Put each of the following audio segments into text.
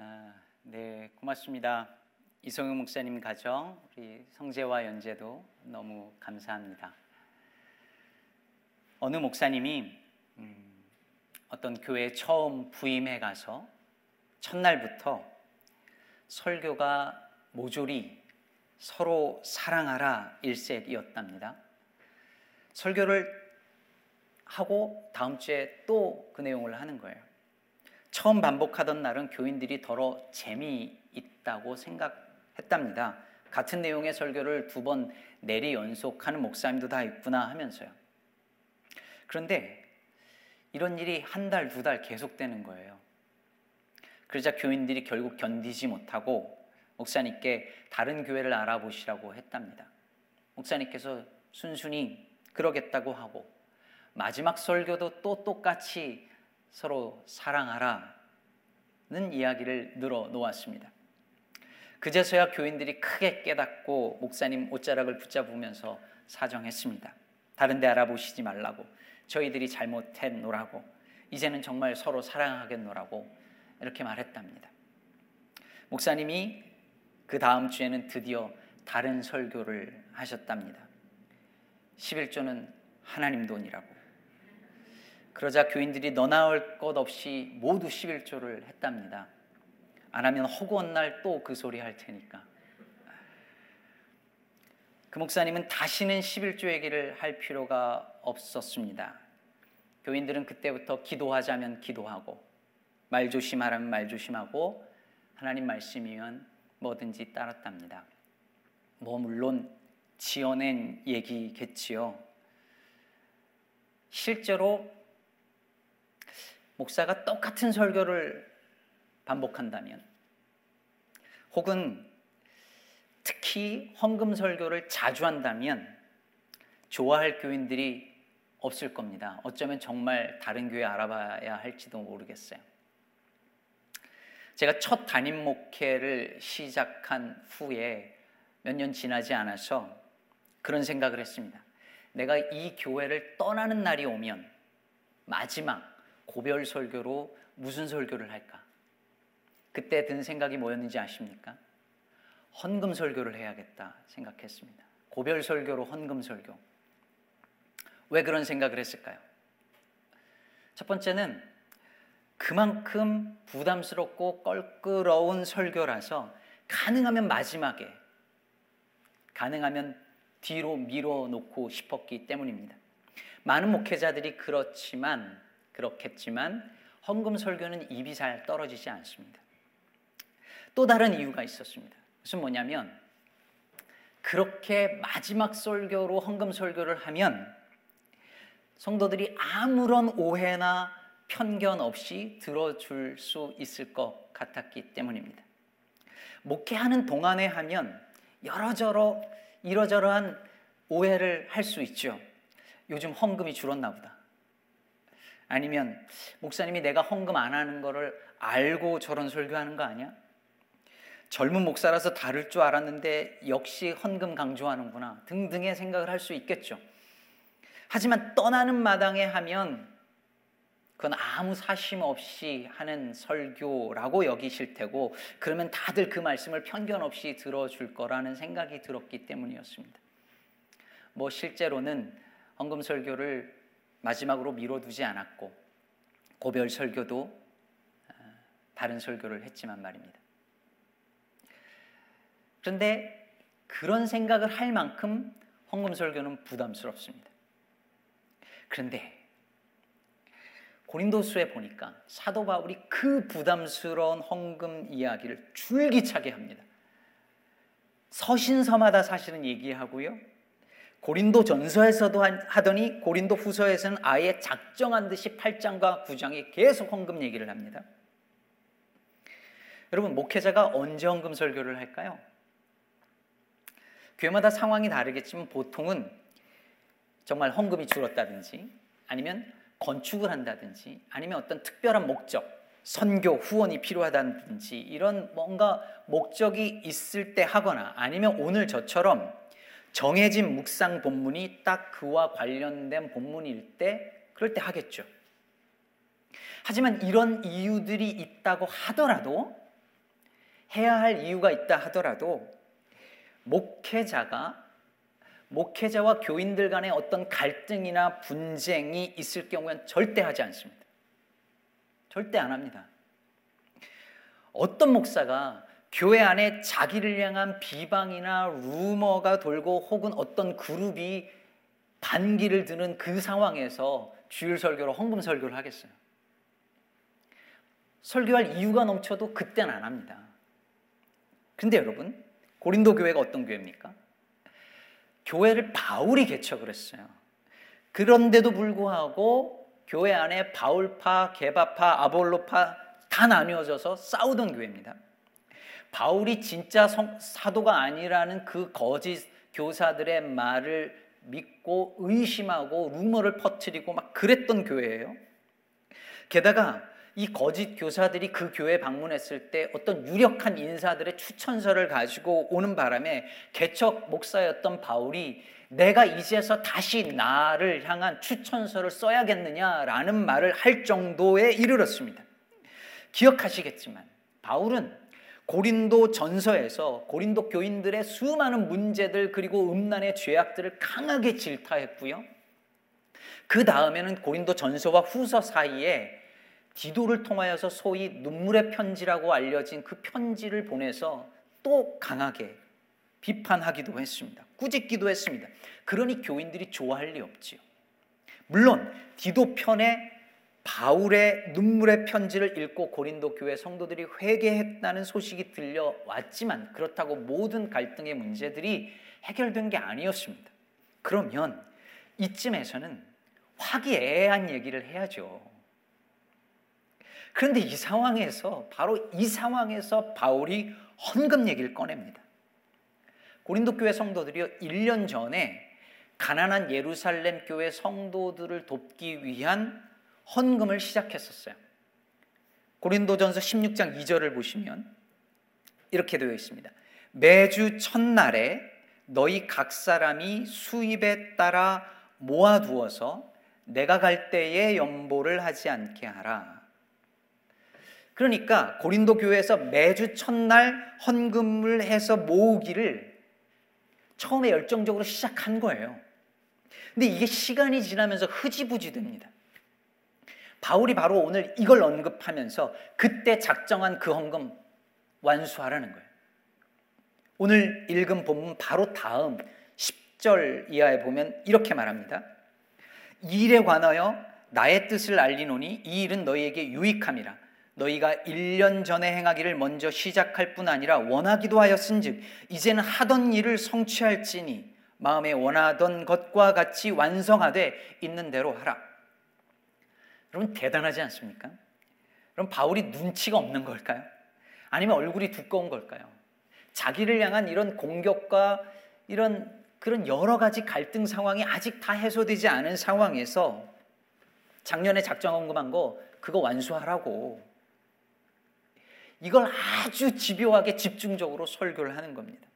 아, 네, 고맙습니다. 이성용 목사님 가정, 우리 성재와 연재도 너무 감사합니다. 어느 목사님이 음, 어떤 교회에 처음 부임해 가서 첫날부터 설교가 모조리 서로 사랑하라 일색이었답니다. 설교를 하고 다음 주에 또 그 내용을 하는 거예요. 처음 반복하던 날은 교인들이 더러 재미있다고 생각했답니다. 같은 내용의 설교를 두 번 내리 연속하는 목사님도 다 있구나 하면서요. 그런데 이런 일이 한 달, 두 달 계속되는 거예요. 그러자 교인들이 결국 견디지 못하고 목사님께 다른 교회를 알아보시라고 했답니다. 목사님께서 순순히 그러겠다고 하고 마지막 설교도 또 똑같이 서로 사랑하라는 이야기를 늘어 놓았습니다. 그제서야 교인들이 크게 깨닫고 목사님 옷자락을 붙잡으면서 사정했습니다. 다른 데 알아보시지 말라고 저희들이 잘못했노라고 이제는 정말 서로 사랑하겠노라고 이렇게 말했답니다. 목사님이 그 다음 주에는 드디어 다른 설교를 하셨답니다. 11조는 하나님 돈이라고. 그러자 교인들이 너 나올 것 없이 모두 11조를 했답니다. 안 하면 허구한 날 또 그 소리 할 테니까. 그 목사님은 다시는 11조 얘기를 할 필요가 없었습니다. 교인들은 그때부터 기도하자면 기도하고 말 조심하라면 말 조심하고 하나님 말씀이면 뭐든지 따랐답니다. 뭐 물론 지어낸 얘기겠지요. 실제로 목사가 똑같은 설교를 반복한다면 혹은 특히 헌금 설교를 자주 한다면 좋아할 교인들이 없을 겁니다. 어쩌면 정말 다른 교회 알아봐야 할지도 모르겠어요. 제가 첫 담임 목회를 시작한 후에 몇 년 지나지 않아서 그런 생각을 했습니다. 내가 이 교회를 떠나는 날이 오면 마지막 고별 설교로 무슨 설교를 할까? 그때 든 생각이 뭐였는지 아십니까? 헌금 설교를 해야겠다 생각했습니다. 고별 설교로 헌금 설교. 왜 그런 생각을 했을까요? 첫 번째는 그만큼 부담스럽고 껄끄러운 설교라서 가능하면 마지막에 가능하면 뒤로 밀어놓고 싶었기 때문입니다. 많은 목회자들이 그렇지만 그렇겠지만 헌금 설교는 입이 잘 떨어지지 않습니다. 또 다른 이유가 있었습니다. 그것은 뭐냐면 그렇게 마지막 설교로 헌금 설교를 하면 성도들이 아무런 오해나 편견 없이 들어줄 수 있을 것 같았기 때문입니다. 목회하는 동안에 하면 여러저러 이러저러한 오해를 할 수 있죠. 요즘 헌금이 줄었나 보다. 아니면 목사님이 내가 헌금 안 하는 거를 알고 저런 설교하는 거 아니야? 젊은 목사라서 다를 줄 알았는데 역시 헌금 강조하는구나 등등의 생각을 할 수 있겠죠. 하지만 떠나는 마당에 하면 그건 아무 사심 없이 하는 설교라고 여기실 테고 그러면 다들 그 말씀을 편견 없이 들어줄 거라는 생각이 들었기 때문이었습니다. 뭐 실제로는 헌금 설교를 마지막으로 미뤄두지 않았고 고별 설교도 어, 다른 설교를 했지만 말입니다. 그런데 그런 생각을 할 만큼 헌금 설교는 부담스럽습니다. 그런데 고린도수에 보니까 사도 바울이 그 부담스러운 헌금 이야기를 줄기차게 합니다. 서신서마다 사실은 얘기하고요. 고린도 전서에서도 하더니 고린도 후서에서는 아예 작정한 듯이 8장과 9장에 계속 헌금 얘기를 합니다. 여러분, 목회자가 언제 헌금 설교를 할까요? 교회마다 상황이 다르겠지만 보통은 정말 헌금이 줄었다든지 아니면 건축을 한다든지 아니면 어떤 특별한 목적, 선교, 후원이 필요하다든지 이런 뭔가 목적이 있을 때 하거나 아니면 오늘 저처럼 정해진 묵상 본문이 딱 그와 관련된 본문일 때 그럴 때 하겠죠. 하지만 이런 이유들이 있다고 하더라도 해야 할 이유가 있다 하더라도 목회자가 목회자와 교인들 간의 어떤 갈등이나 분쟁이 있을 경우엔 절대 하지 않습니다. 절대 안 합니다. 어떤 목사가 교회 안에 자기를 향한 비방이나 루머가 돌고 혹은 어떤 그룹이 반기를 드는 그 상황에서 주일 설교로 헌금 설교를 하겠어요. 설교할 이유가 넘쳐도 그때는 안 합니다. 근데 여러분, 고린도 교회가 어떤 교회입니까? 교회를 바울이 개척을 했어요. 그런데도 불구하고 교회 안에 바울파, 개바파, 아볼로파 다 나뉘어져서 싸우던 교회입니다. 바울이 진짜 성, 사도가 아니라는 그 거짓 교사들의 말을 믿고 의심하고 루머를 퍼뜨리고 막 그랬던 교회예요. 게다가 이 거짓 교사들이 그 교회 방문했을 때 어떤 유력한 인사들의 추천서를 가지고 오는 바람에 개척 목사였던 바울이 내가 이제서 다시 나를 향한 추천서를 써야겠느냐라는 말을 할 정도에 이르렀습니다. 기억하시겠지만 바울은 고린도 전서에서 고린도 교인들의 수많은 문제들 그리고 음란의 죄악들을 강하게 질타했고요. 그 다음에는 고린도 전서와 후서 사이에 기도를 통하여서 소위 눈물의 편지라고 알려진 그 편지를 보내서 또 강하게 비판하기도 했습니다. 꾸짖기도 했습니다. 그러니 교인들이 좋아할 리 없지요. 물론 디도 편에 바울의 눈물의 편지를 읽고 고린도 교회 성도들이 회개했다는 소식이 들려왔지만 그렇다고 모든 갈등의 문제들이 해결된 게 아니었습니다. 그러면 이쯤에서는 화기애애한 얘기를 해야죠. 그런데 이 상황에서 바로 이 상황에서 바울이 헌금 얘기를 꺼냅니다. 고린도 교회 성도들이 1년 전에 가난한 예루살렘 교회 성도들을 돕기 위한 헌금을 시작했었어요. 고린도전서 16장 2절을 보시면 이렇게 되어 있습니다. 매주 첫날에 너희 각 사람이 수입에 따라 모아두어서 내가 갈 때에 연보를 하지 않게 하라. 그러니까 고린도 교회에서 매주 첫날 헌금을 해서 모으기를 처음에 열정적으로 시작한 거예요. 근데 이게 시간이 지나면서 흐지부지 됩니다. 바울이 바로 오늘 이걸 언급하면서 그때 작정한 그 헌금 완수하라는 거예요. 오늘 읽은 본문 바로 다음 10절 이하에 보면 이렇게 말합니다. 이 일에 관하여 나의 뜻을 알리노니 이 일은 너희에게 유익함이라. 너희가 1년 전에 행하기를 먼저 시작할 뿐 아니라 원하기도 하였은즉 이제는 하던 일을 성취할지니 마음에 원하던 것과 같이 완성하되 있는 대로 하라. 여러분 대단하지 않습니까? 그럼 바울이 눈치가 없는 걸까요? 아니면 얼굴이 두꺼운 걸까요? 자기를 향한 이런 공격과 이런 그런 여러 가지 갈등 상황이 아직 다 해소되지 않은 상황에서 작년에 작정 언급한 거 그거 완수하라고 이걸 아주 집요하게 집중적으로 설교를 하는 겁니다.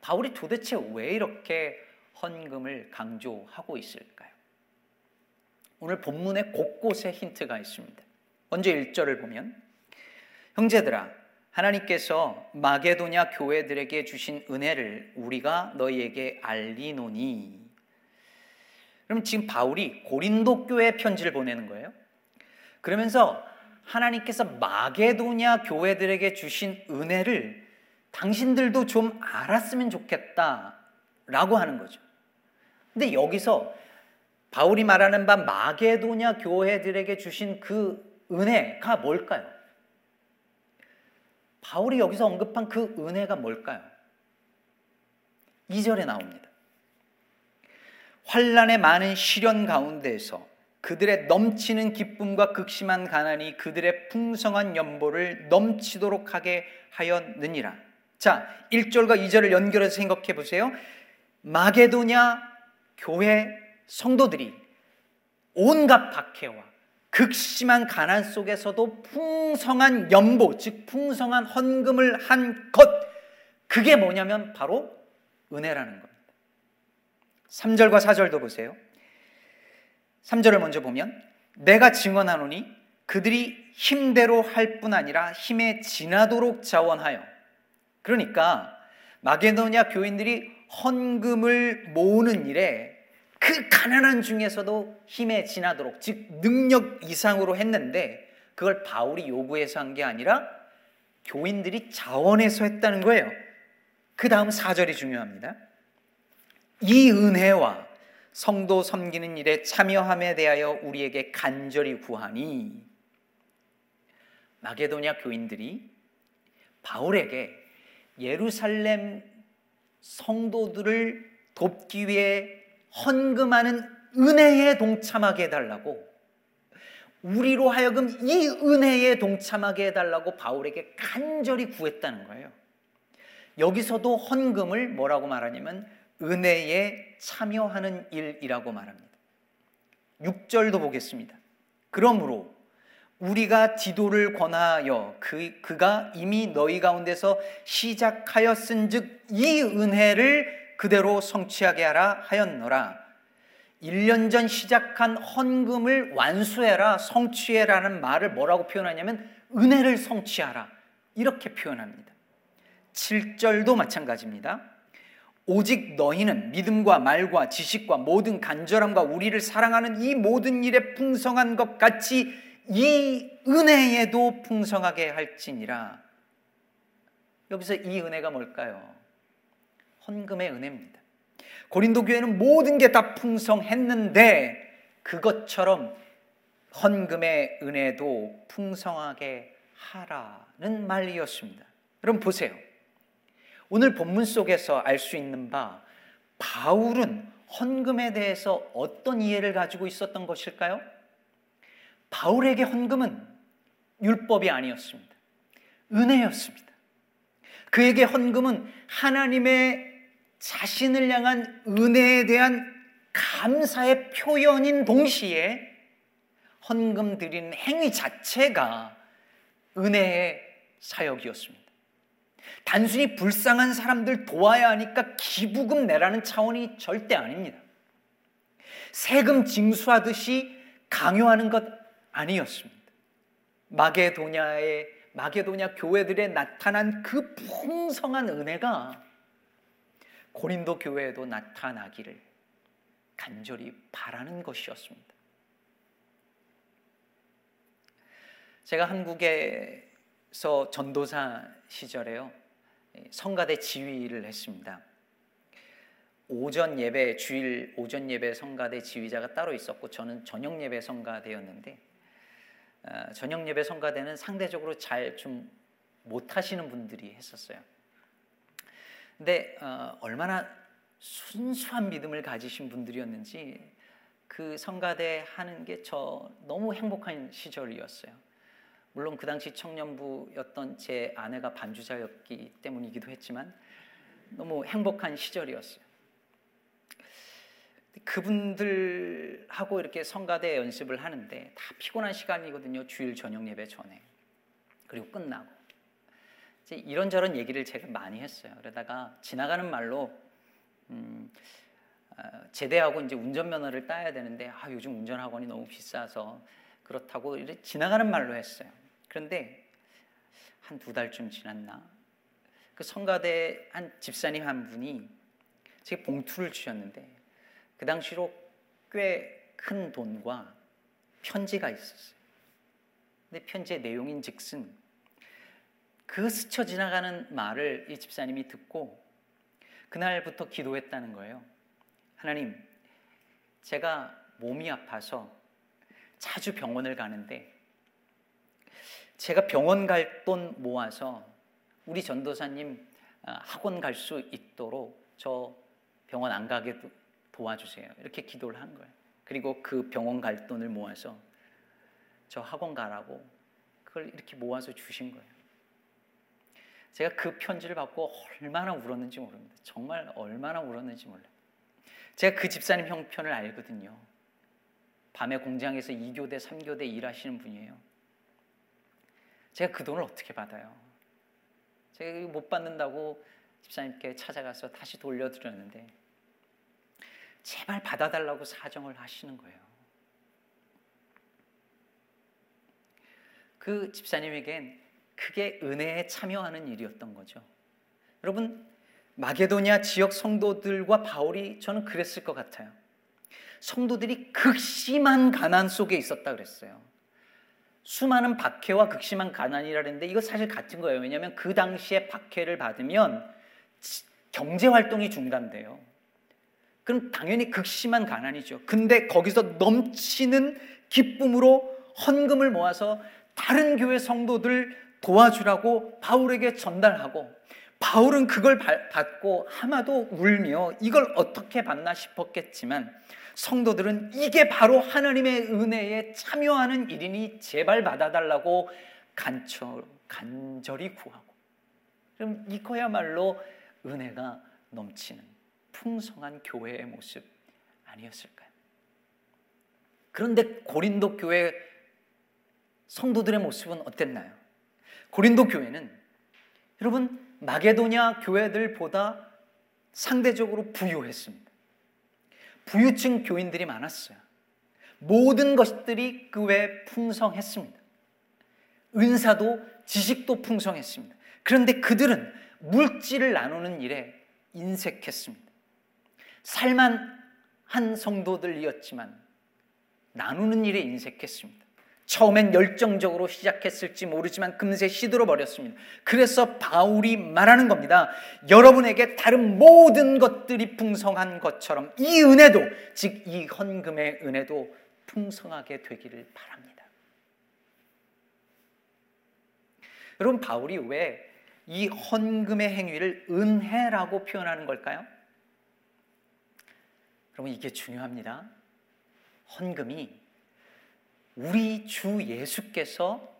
바울이 도대체 왜 이렇게 헌금을 강조하고 있을까요? 오늘 본문에 곳곳에 힌트가 있습니다. 먼저 1절을 보면 형제들아 하나님께서 마게도냐 교회들에게 주신 은혜를 우리가 너희에게 알리노니 그럼 지금 바울이 고린도 교회 편지를 보내는 거예요. 그러면서 하나님께서 마게도냐 교회들에게 주신 은혜를 당신들도 좀 알았으면 좋겠다라고 하는 거죠. 근데 여기서 바울이 말하는 바 마게도냐 교회들에게 주신 그 은혜가 뭘까요? 바울이 여기서 언급한 그 은혜가 뭘까요? 2절에 나옵니다. 환란의 많은 시련 가운데에서 그들의 넘치는 기쁨과 극심한 가난이 그들의 풍성한 연보를 넘치도록 하게 하였느니라. 자, 1절과 2절을 연결해서 생각해 보세요. 마게도냐 교회 성도들이 온갖 박해와 극심한 가난 속에서도 풍성한 연보, 즉 풍성한 헌금을 한 것, 그게 뭐냐면 바로 은혜라는 겁니다. 3절과 4절도 보세요. 3절을 먼저 보면 내가 증언하노니 그들이 힘대로 할 뿐 아니라 힘에 지나도록 자원하여 그러니까 마게도냐 교인들이 헌금을 모으는 일에 그 가난한 중에서도 힘에 지나도록 즉 능력 이상으로 했는데 그걸 바울이 요구해서 한 게 아니라 교인들이 자원해서 했다는 거예요. 그 다음 4절이 중요합니다. 이 은혜와 성도 섬기는 일에 참여함에 대하여 우리에게 간절히 구하니 마게도냐 교인들이 바울에게 예루살렘 성도들을 돕기 위해 헌금하는 은혜에 동참하게 해달라고 우리로 하여금 이 은혜에 동참하게 해달라고 바울에게 간절히 구했다는 거예요. 여기서도 헌금을 뭐라고 말하냐면 은혜에 참여하는 일이라고 말합니다. 6절도 보겠습니다. 그러므로 우리가 디도를 권하여 그, 그가 이미 너희 가운데서 시작하였은 즉 이 은혜를 그대로 성취하게 하라 하였노라. 1년 전 시작한 헌금을 완수해라, 성취해라는 말을 뭐라고 표현하냐면 은혜를 성취하라. 이렇게 표현합니다. 7절도 마찬가지입니다. 오직 너희는 믿음과 말과 지식과 모든 간절함과 우리를 사랑하는 이 모든 일에 풍성한 것 같이 이 은혜에도 풍성하게 할지니라. 여기서 이 은혜가 뭘까요? 헌금의 은혜입니다. 고린도 교회는 모든 게 다 풍성했는데 그것처럼 헌금의 은혜도 풍성하게 하라는 말이었습니다. 여러분 보세요. 오늘 본문 속에서 알 수 있는 바 바울은 헌금에 대해서 어떤 이해를 가지고 있었던 것일까요? 바울에게 헌금은 율법이 아니었습니다. 은혜였습니다. 그에게 헌금은 하나님의 자신을 향한 은혜에 대한 감사의 표현인 동시에 헌금 드리는 행위 자체가 은혜의 사역이었습니다. 단순히 불쌍한 사람들 도와야 하니까 기부금 내라는 차원이 절대 아닙니다. 세금 징수하듯이 강요하는 것 아니었습니다. 마게도냐의 마게도냐 교회들에 나타난 그 풍성한 은혜가 고린도 교회에도 나타나기를 간절히 바라는 것이었습니다. 제가 한국에서 전도사 시절에요. 성가대 지휘를 했습니다. 오전 예배 주일 오전 예배 성가대 지휘자가 따로 있었고 저는 저녁 예배 성가대였는데 어, 저녁 예배 성가대는 상대적으로 잘 좀 못하시는 분들이 했었어요. 근데 어, 얼마나 순수한 믿음을 가지신 분들이었는지 그 성가대 하는 게 저 너무 행복한 시절이었어요. 물론 그 당시 청년부였던 제 아내가 반주자였기 때문이기도 했지만 너무 행복한 시절이었어요. 그분들하고 이렇게 성가대 연습을 하는데 다 피곤한 시간이거든요. 주일 저녁 예배 전에. 그리고 끝나고. 이런저런 얘기를 제가 많이 했어요. 그러다가 지나가는 말로 음, 어, 제대하고 이제 운전면허를 따야 되는데 아, 요즘 운전학원이 너무 비싸서 그렇다고 지나가는 말로 했어요. 그런데 한 두 달쯤 지났나 그 성가대 한 집사님 한 분이 제게 봉투를 주셨는데 그 당시로 꽤 큰 돈과 편지가 있었어요. 근데 편지의 내용인 즉슨 그 스쳐 지나가는 말을 이 집사님이 듣고 그날부터 기도했다는 거예요. 하나님, 제가 몸이 아파서 자주 병원을 가는데 제가 병원 갈 돈 모아서 우리 전도사님 아, 학원 갈 수 있도록 저 병원 안 가게 도와주세요. 이렇게 기도를 한 거예요. 그리고 그 병원 갈 돈을 모아서 저 학원 가라고 그걸 이렇게 모아서 주신 거예요. 제가 그 편지를 받고 얼마나 울었는지 모릅니다. 정말 얼마나 울었는지 몰라요. 제가 그 집사님 형편을 알거든요. 밤에 공장에서 2교대, 3교대 일하시는 분이에요. 제가 그 돈을 어떻게 받아요? 제가 못 받는다고 집사님께 찾아가서 다시 돌려드렸는데 제발 받아달라고 사정을 하시는 거예요. 그 집사님에겐 그게 은혜에 참여하는 일이었던 거죠. 여러분 마게도니아 지역 성도들과 바울이 저는 그랬을 것 같아요. 성도들이 극심한 가난 속에 있었다 그랬어요. 수많은 박해와 극심한 가난이라 그랬는데 이거 사실 같은 거예요. 왜냐하면 그 당시에 박해를 받으면 경제 활동이 중단돼요. 그럼 당연히 극심한 가난이죠. 근데 거기서 넘치는 기쁨으로 헌금을 모아서 다른 교회 성도들 도와주라고 바울에게 전달하고 바울은 그걸 받고 하마도 울며 이걸 어떻게 받나 싶었겠지만 성도들은 이게 바로 하나님의 은혜에 참여하는 일이니 제발 받아달라고 간절, 간절히 구하고 그럼 이거야말로 은혜가 넘치는 풍성한 교회의 모습 아니었을까요? 그런데 고린도 교회 성도들의 모습은 어땠나요? 고린도 교회는 여러분 마게도냐 교회들보다 상대적으로 부유했습니다. 부유층 교인들이 많았어요. 모든 것들이 그 외에 풍성했습니다. 은사도 지식도 풍성했습니다. 그런데 그들은 물질을 나누는 일에 인색했습니다. 살만 한 성도들이었지만 나누는 일에 인색했습니다. 처음엔 열정적으로 시작했을지 모르지만 금세 시들어 버렸습니다. 그래서 바울이 말하는 겁니다. 여러분에게 다른 모든 것들이 풍성한 것처럼 이 은혜도, 즉 이 헌금의 은혜도 풍성하게 되기를 바랍니다. 여러분, 바울이 왜 이 헌금의 행위를 은혜라고 표현하는 걸까요? 여러분, 이게 중요합니다. 헌금이 우리 주 예수께서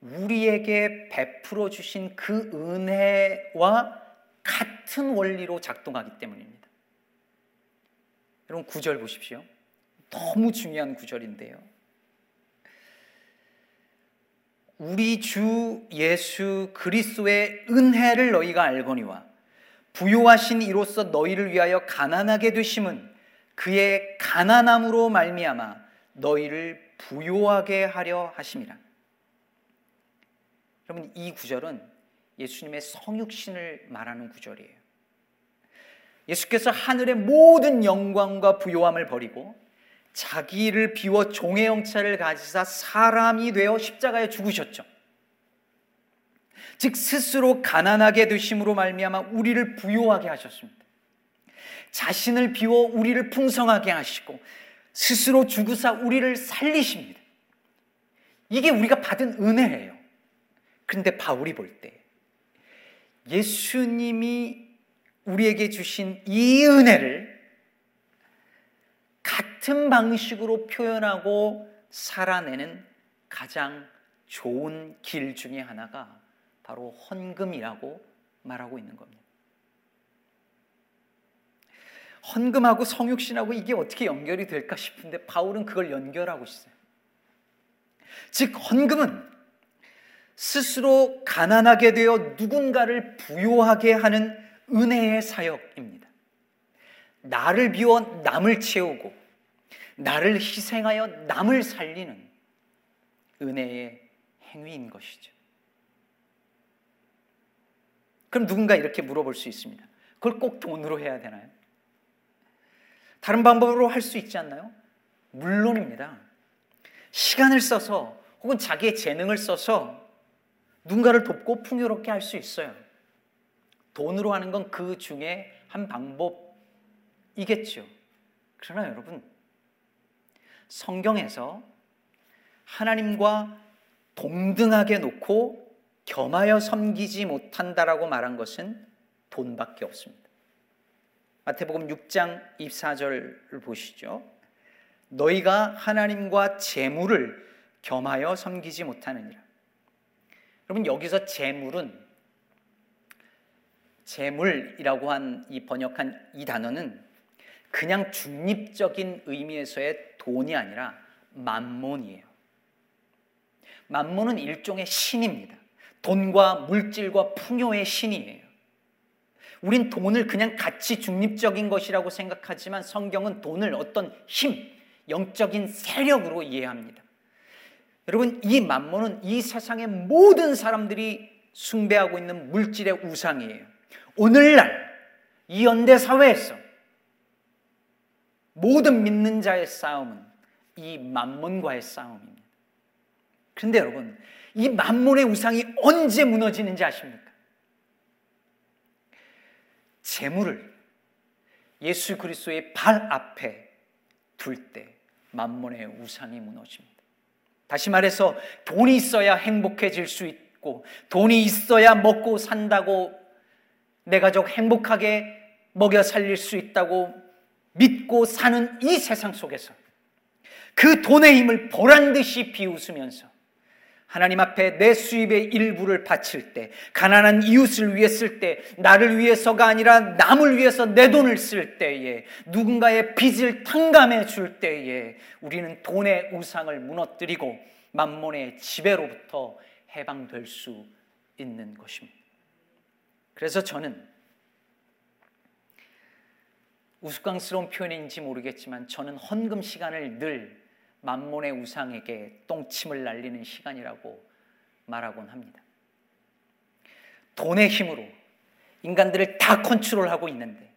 우리에게 베풀어 주신 그 은혜와 같은 원리로 작동하기 때문입니다. 여러분 구절 보십시오. 너무 중요한 구절인데요. 우리 주 예수 그리스도의 은혜를 너희가 알거니와 부요하신 이로써 너희를 위하여 가난하게 되심은 그의 가난함으로 말미암아 너희를 부요하게 하려 하심이라. 여러분 이 구절은 예수님의 성육신을 말하는 구절이에요. 예수께서 하늘의 모든 영광과 부요함을 버리고 자기를 비워 종의 형체를 가지사 사람이 되어 십자가에 죽으셨죠. 즉 스스로 가난하게 되심으로 말미암아 우리를 부요하게 하셨습니다. 자신을 비워 우리를 풍성하게 하시고 스스로 죽으사 우리를 살리십니다. 이게 우리가 받은 은혜예요. 그런데 바울이 볼 때 예수님이 우리에게 주신 이 은혜를 같은 방식으로 표현하고 살아내는 가장 좋은 길 중에 하나가 바로 헌금이라고 말하고 있는 겁니다. 헌금하고 성육신하고 이게 어떻게 연결이 될까 싶은데 바울은 그걸 연결하고 있어요. 즉, 헌금은 스스로 가난하게 되어 누군가를 부요하게 하는 은혜의 사역입니다. 나를 비워 남을 채우고, 나를 희생하여 남을 살리는 은혜의 행위인 것이죠. 그럼 누군가 이렇게 물어볼 수 있습니다. 그걸 꼭 돈으로 해야 되나요? 다른 방법으로 할 수 있지 않나요? 물론입니다. 시간을 써서 혹은 자기의 재능을 써서 누군가를 돕고 풍요롭게 할 수 있어요. 돈으로 하는 건 그 중에 한 방법이겠죠. 그러나 여러분, 성경에서 하나님과 동등하게 놓고 겸하여 섬기지 못한다라고 말한 것은 돈밖에 없습니다. 마태복음 6장 24절을 보시죠. 너희가 하나님과 재물을 겸하여 섬기지 못하느니라. 여러분 여기서 재물은 재물이라고 한 이 번역한 이 단어는 그냥 중립적인 의미에서의 돈이 아니라 만몬이에요. 만몬은 일종의 신입니다. 돈과 물질과 풍요의 신이에요. 우린 돈을 그냥 가치 중립적인 것이라고 생각하지만 성경은 돈을 어떤 힘, 영적인 세력으로 이해합니다. 여러분, 이 만몬은 이 세상의 모든 사람들이 숭배하고 있는 물질의 우상이에요. 오늘날 이 현대 사회에서 모든 믿는 자의 싸움은 이 만몬과의 싸움입니다. 그런데 여러분, 이 만몬의 우상이 언제 무너지는지 아십니까? 재물을 예수 그리스도의 발 앞에 둘 때 만몬의 우상이 무너집니다. 다시 말해서 돈이 있어야 행복해질 수 있고 돈이 있어야 먹고 산다고 내 가족 행복하게 먹여 살릴 수 있다고 믿고 사는 이 세상 속에서 그 돈의 힘을 보란 듯이 비웃으면서 하나님 앞에 내 수입의 일부를 바칠 때, 가난한 이웃을 위해 쓸 때, 나를 위해서가 아니라 남을 위해서 내 돈을 쓸 때에, 누군가의 빚을 탕감해 줄 때에, 우리는 돈의 우상을 무너뜨리고 만몬의 지배로부터 해방될 수 있는 것입니다. 그래서 저는 우스꽝스러운 표현인지 모르겠지만 저는 헌금 시간을 늘 만몬의 우상에게 똥침을 날리는 시간이라고 말하곤 합니다. 돈의 힘으로 인간들을 다 컨트롤하고 있는데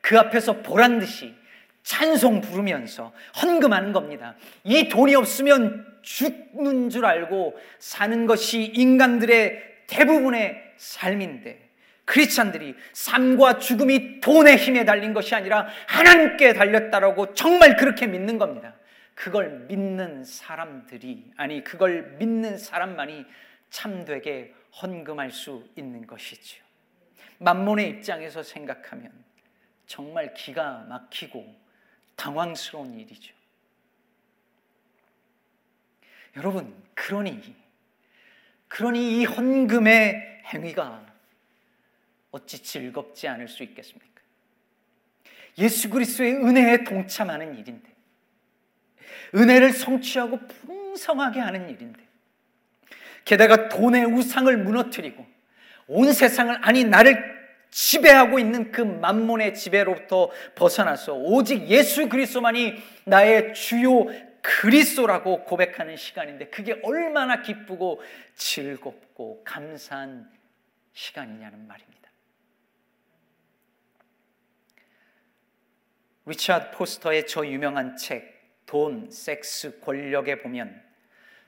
그 앞에서 보란 듯이 찬송 부르면서 헌금하는 겁니다. 이 돈이 없으면 죽는 줄 알고 사는 것이 인간들의 대부분의 삶인데 크리스찬들이 삶과 죽음이 돈의 힘에 달린 것이 아니라 하나님께 달렸다라고 정말 그렇게 믿는 겁니다. 그걸 믿는 사람들이 아니 그걸 믿는 사람만이 참되게 헌금할 수 있는 것이지요. 만몬의 입장에서 생각하면 정말 기가 막히고 당황스러운 일이죠. 여러분, 그러니 그러니 이 헌금의 행위가 어찌 즐겁지 않을 수 있겠습니까? 예수 그리스도의 은혜에 동참하는 일인데 은혜를 성취하고 풍성하게 하는 일인데 게다가 돈의 우상을 무너뜨리고 온 세상을 아니 나를 지배하고 있는 그 만몬의 지배로부터 벗어나서 오직 예수 그리스도만이 나의 주요 그리스도라고 고백하는 시간인데 그게 얼마나 기쁘고 즐겁고 감사한 시간이냐는 말입니다. 리차드 포스터의 저 유명한 책 돈, 섹스, 권력에 보면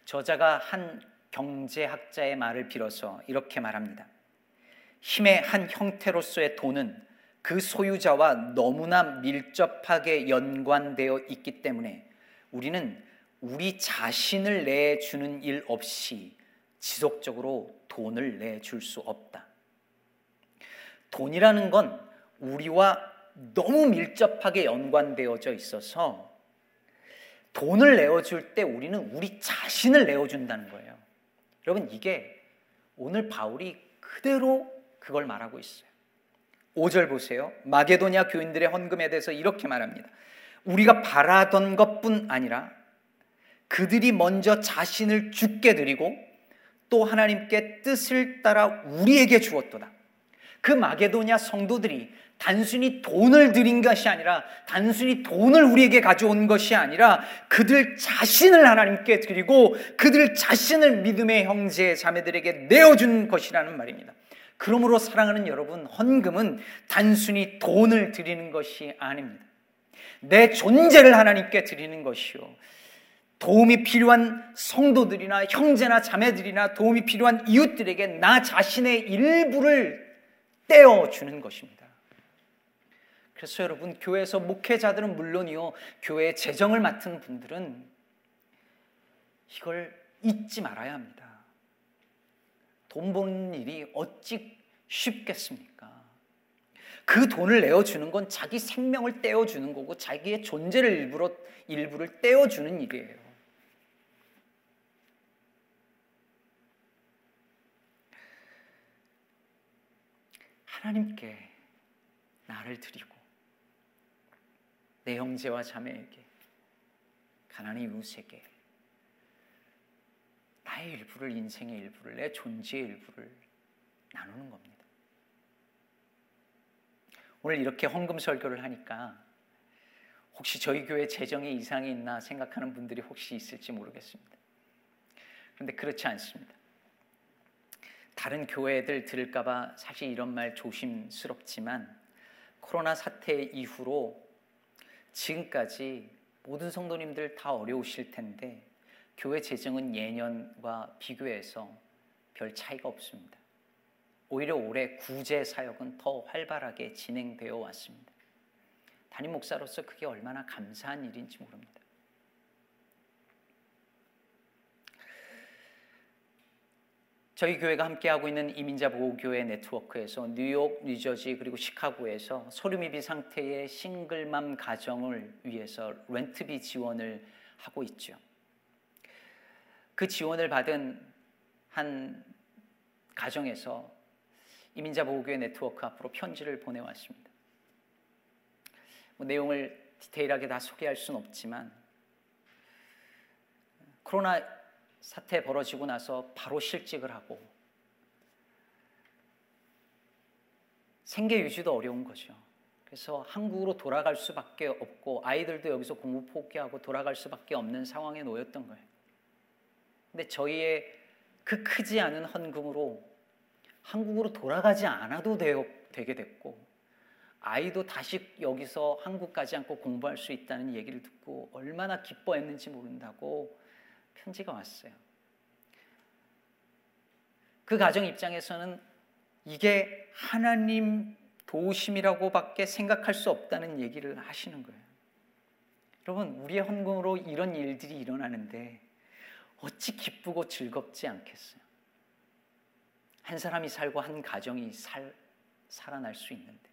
저자가 한 경제학자의 말을 빌어서 이렇게 말합니다. 힘의 한 형태로서의 돈은 그 소유자와 너무나 밀접하게 연관되어 있기 때문에 우리는 우리 자신을 내주는 일 없이 지속적으로 돈을 내줄 수 없다. 돈이라는 건 우리와 너무 밀접하게 연관되어져 있어서 돈을 내어줄 때 우리는 우리 자신을 내어준다는 거예요. 여러분, 이게 오늘 바울이 그대로 그걸 말하고 있어요. 5절 보세요. 마게도냐 교인들의 헌금에 대해서 이렇게 말합니다. 우리가 바라던 것뿐 아니라 그들이 먼저 자신을 죽게 드리고 또 하나님께 뜻을 따라 우리에게 주었도다. 그 마게도냐 성도들이 단순히 돈을 드린 것이 아니라 단순히 돈을 우리에게 가져온 것이 아니라 그들 자신을 하나님께 드리고 그들 자신을 믿음의 형제 자매들에게 내어준 것이라는 말입니다. 그러므로 사랑하는 여러분, 헌금은 단순히 돈을 드리는 것이 아닙니다. 내 존재를 하나님께 드리는 것이요. 도움이 필요한 성도들이나 형제나 자매들이나 도움이 필요한 이웃들에게 나 자신의 일부를 떼어주는 것입니다. 그래서 여러분 교회에서 목회자들은 물론이요 교회 재정을 맡은 분들은 이걸 잊지 말아야 합니다. 돈 버는 일이 어찌 쉽겠습니까? 그 돈을 내어주는 건 자기 생명을 떼어주는 거고 자기의 존재를 일부러 일부를 떼어주는 일이에요. 하나님께 나를 드리고 내 형제와 자매에게 가난한 이웃에게 나의 일부를 인생의 일부를 내 존재의 일부를 나누는 겁니다. 오늘 이렇게 헌금 설교를 하니까 혹시 저희 교회 재정에 이상이 있나 생각하는 분들이 혹시 있을지 모르겠습니다. 그런데 그렇지 않습니다. 다른 교회들 들을까봐 사실 이런 말 조심스럽지만 코로나 사태 이후로 지금까지 모든 성도님들 다 어려우실 텐데 교회 재정은 예년과 비교해서 별 차이가 없습니다. 오히려 올해 구제 사역은 더 활발하게 진행되어 왔습니다. 담임 목사로서 그게 얼마나 감사한 일인지 모릅니다. 저희 교회가 함께하고 있는 이민자 보호교회 네트워크에서 뉴욕, 뉴저지 그리고 시카고에서 소름입이 상태의 싱글맘 가정을 위해서 렌트비 지원을 하고 있죠. 그 지원을 받은 한 가정에서 이민자 보호교회 네트워크 앞으로 편지를 보내왔습니다. 뭐 내용을 디테일하게 다 소개할 수는 없지만 코로나 사태 벌어지고 나서 바로 실직을 하고 생계 유지도 어려운 거죠. 그래서 한국으로 돌아갈 수밖에 없고 아이들도 여기서 공부 포기하고 돌아갈 수밖에 없는 상황에 놓였던 거예요. 근데 저희의 그 크지 않은 헌금으로 한국으로 돌아가지 않아도 되게 됐고 아이도 다시 여기서 한국 가지 않고 공부할 수 있다는 얘기를 듣고 얼마나 기뻐했는지 모른다고 편지가 왔어요. 그 가정 입장에서는 이게 하나님 도우심이라고밖에 생각할 수 없다는 얘기를 하시는 거예요. 여러분, 우리의 헌금으로 이런 일들이 일어나는데 어찌 기쁘고 즐겁지 않겠어요? 한 사람이 살고 한 가정이 살, 살아날 수 있는데.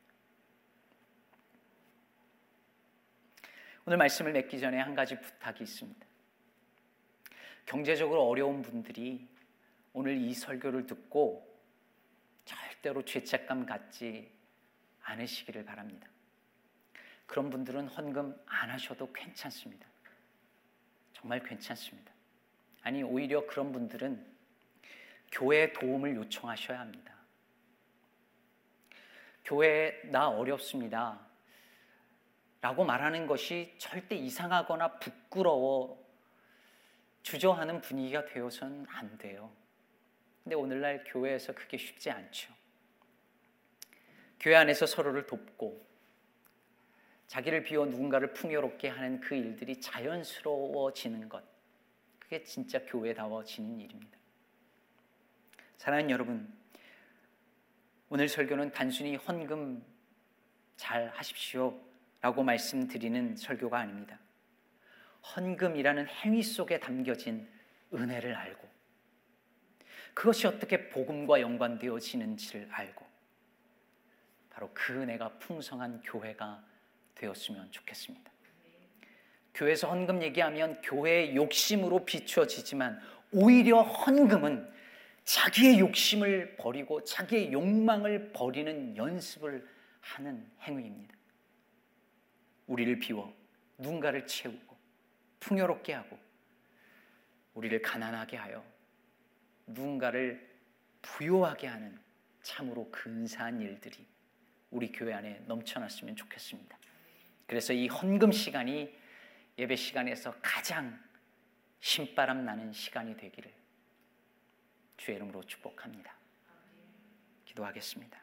오늘 말씀을 맺기 전에 한 가지 부탁이 있습니다. 경제적으로 어려운 분들이 오늘 이 설교를 듣고 절대로 죄책감 갖지 않으시기를 바랍니다. 그런 분들은 헌금 안 하셔도 괜찮습니다. 정말 괜찮습니다. 아니, 오히려 그런 분들은 교회의 도움을 요청하셔야 합니다. 교회 나 어렵습니다. 라고 말하는 것이 절대 이상하거나 부끄러워 주저하는 분위기가 되어서는 안 돼요. 근데 오늘날 교회에서 그게 쉽지 않죠. 교회 안에서 서로를 돕고 자기를 비워 누군가를 풍요롭게 하는 그 일들이 자연스러워지는 것. 그게 진짜 교회다워지는 일입니다. 사랑하는 여러분, 오늘 설교는 단순히 헌금 잘 하십시오 라고 말씀드리는 설교가 아닙니다. 헌금이라는 행위 속에 담겨진 은혜를 알고 그것이 어떻게 복음과 연관되어지는지를 알고 바로 그 은혜가 풍성한 교회가 되었으면 좋겠습니다. 교회에서 헌금 얘기하면 교회의 욕심으로 비추어지지만 오히려 헌금은 자기의 욕심을 버리고 자기의 욕망을 버리는 연습을 하는 행위입니다. 우리를 비워 누군가를 채우고 풍요롭게 하고 우리를 가난하게 하여 누군가를 부요하게 하는 참으로 근사한 일들이 우리 교회 안에 넘쳐났으면 좋겠습니다. 그래서 이 헌금 시간이 예배 시간에서 가장 신바람 나는 시간이 되기를 주의 이름으로 축복합니다. 기도하겠습니다.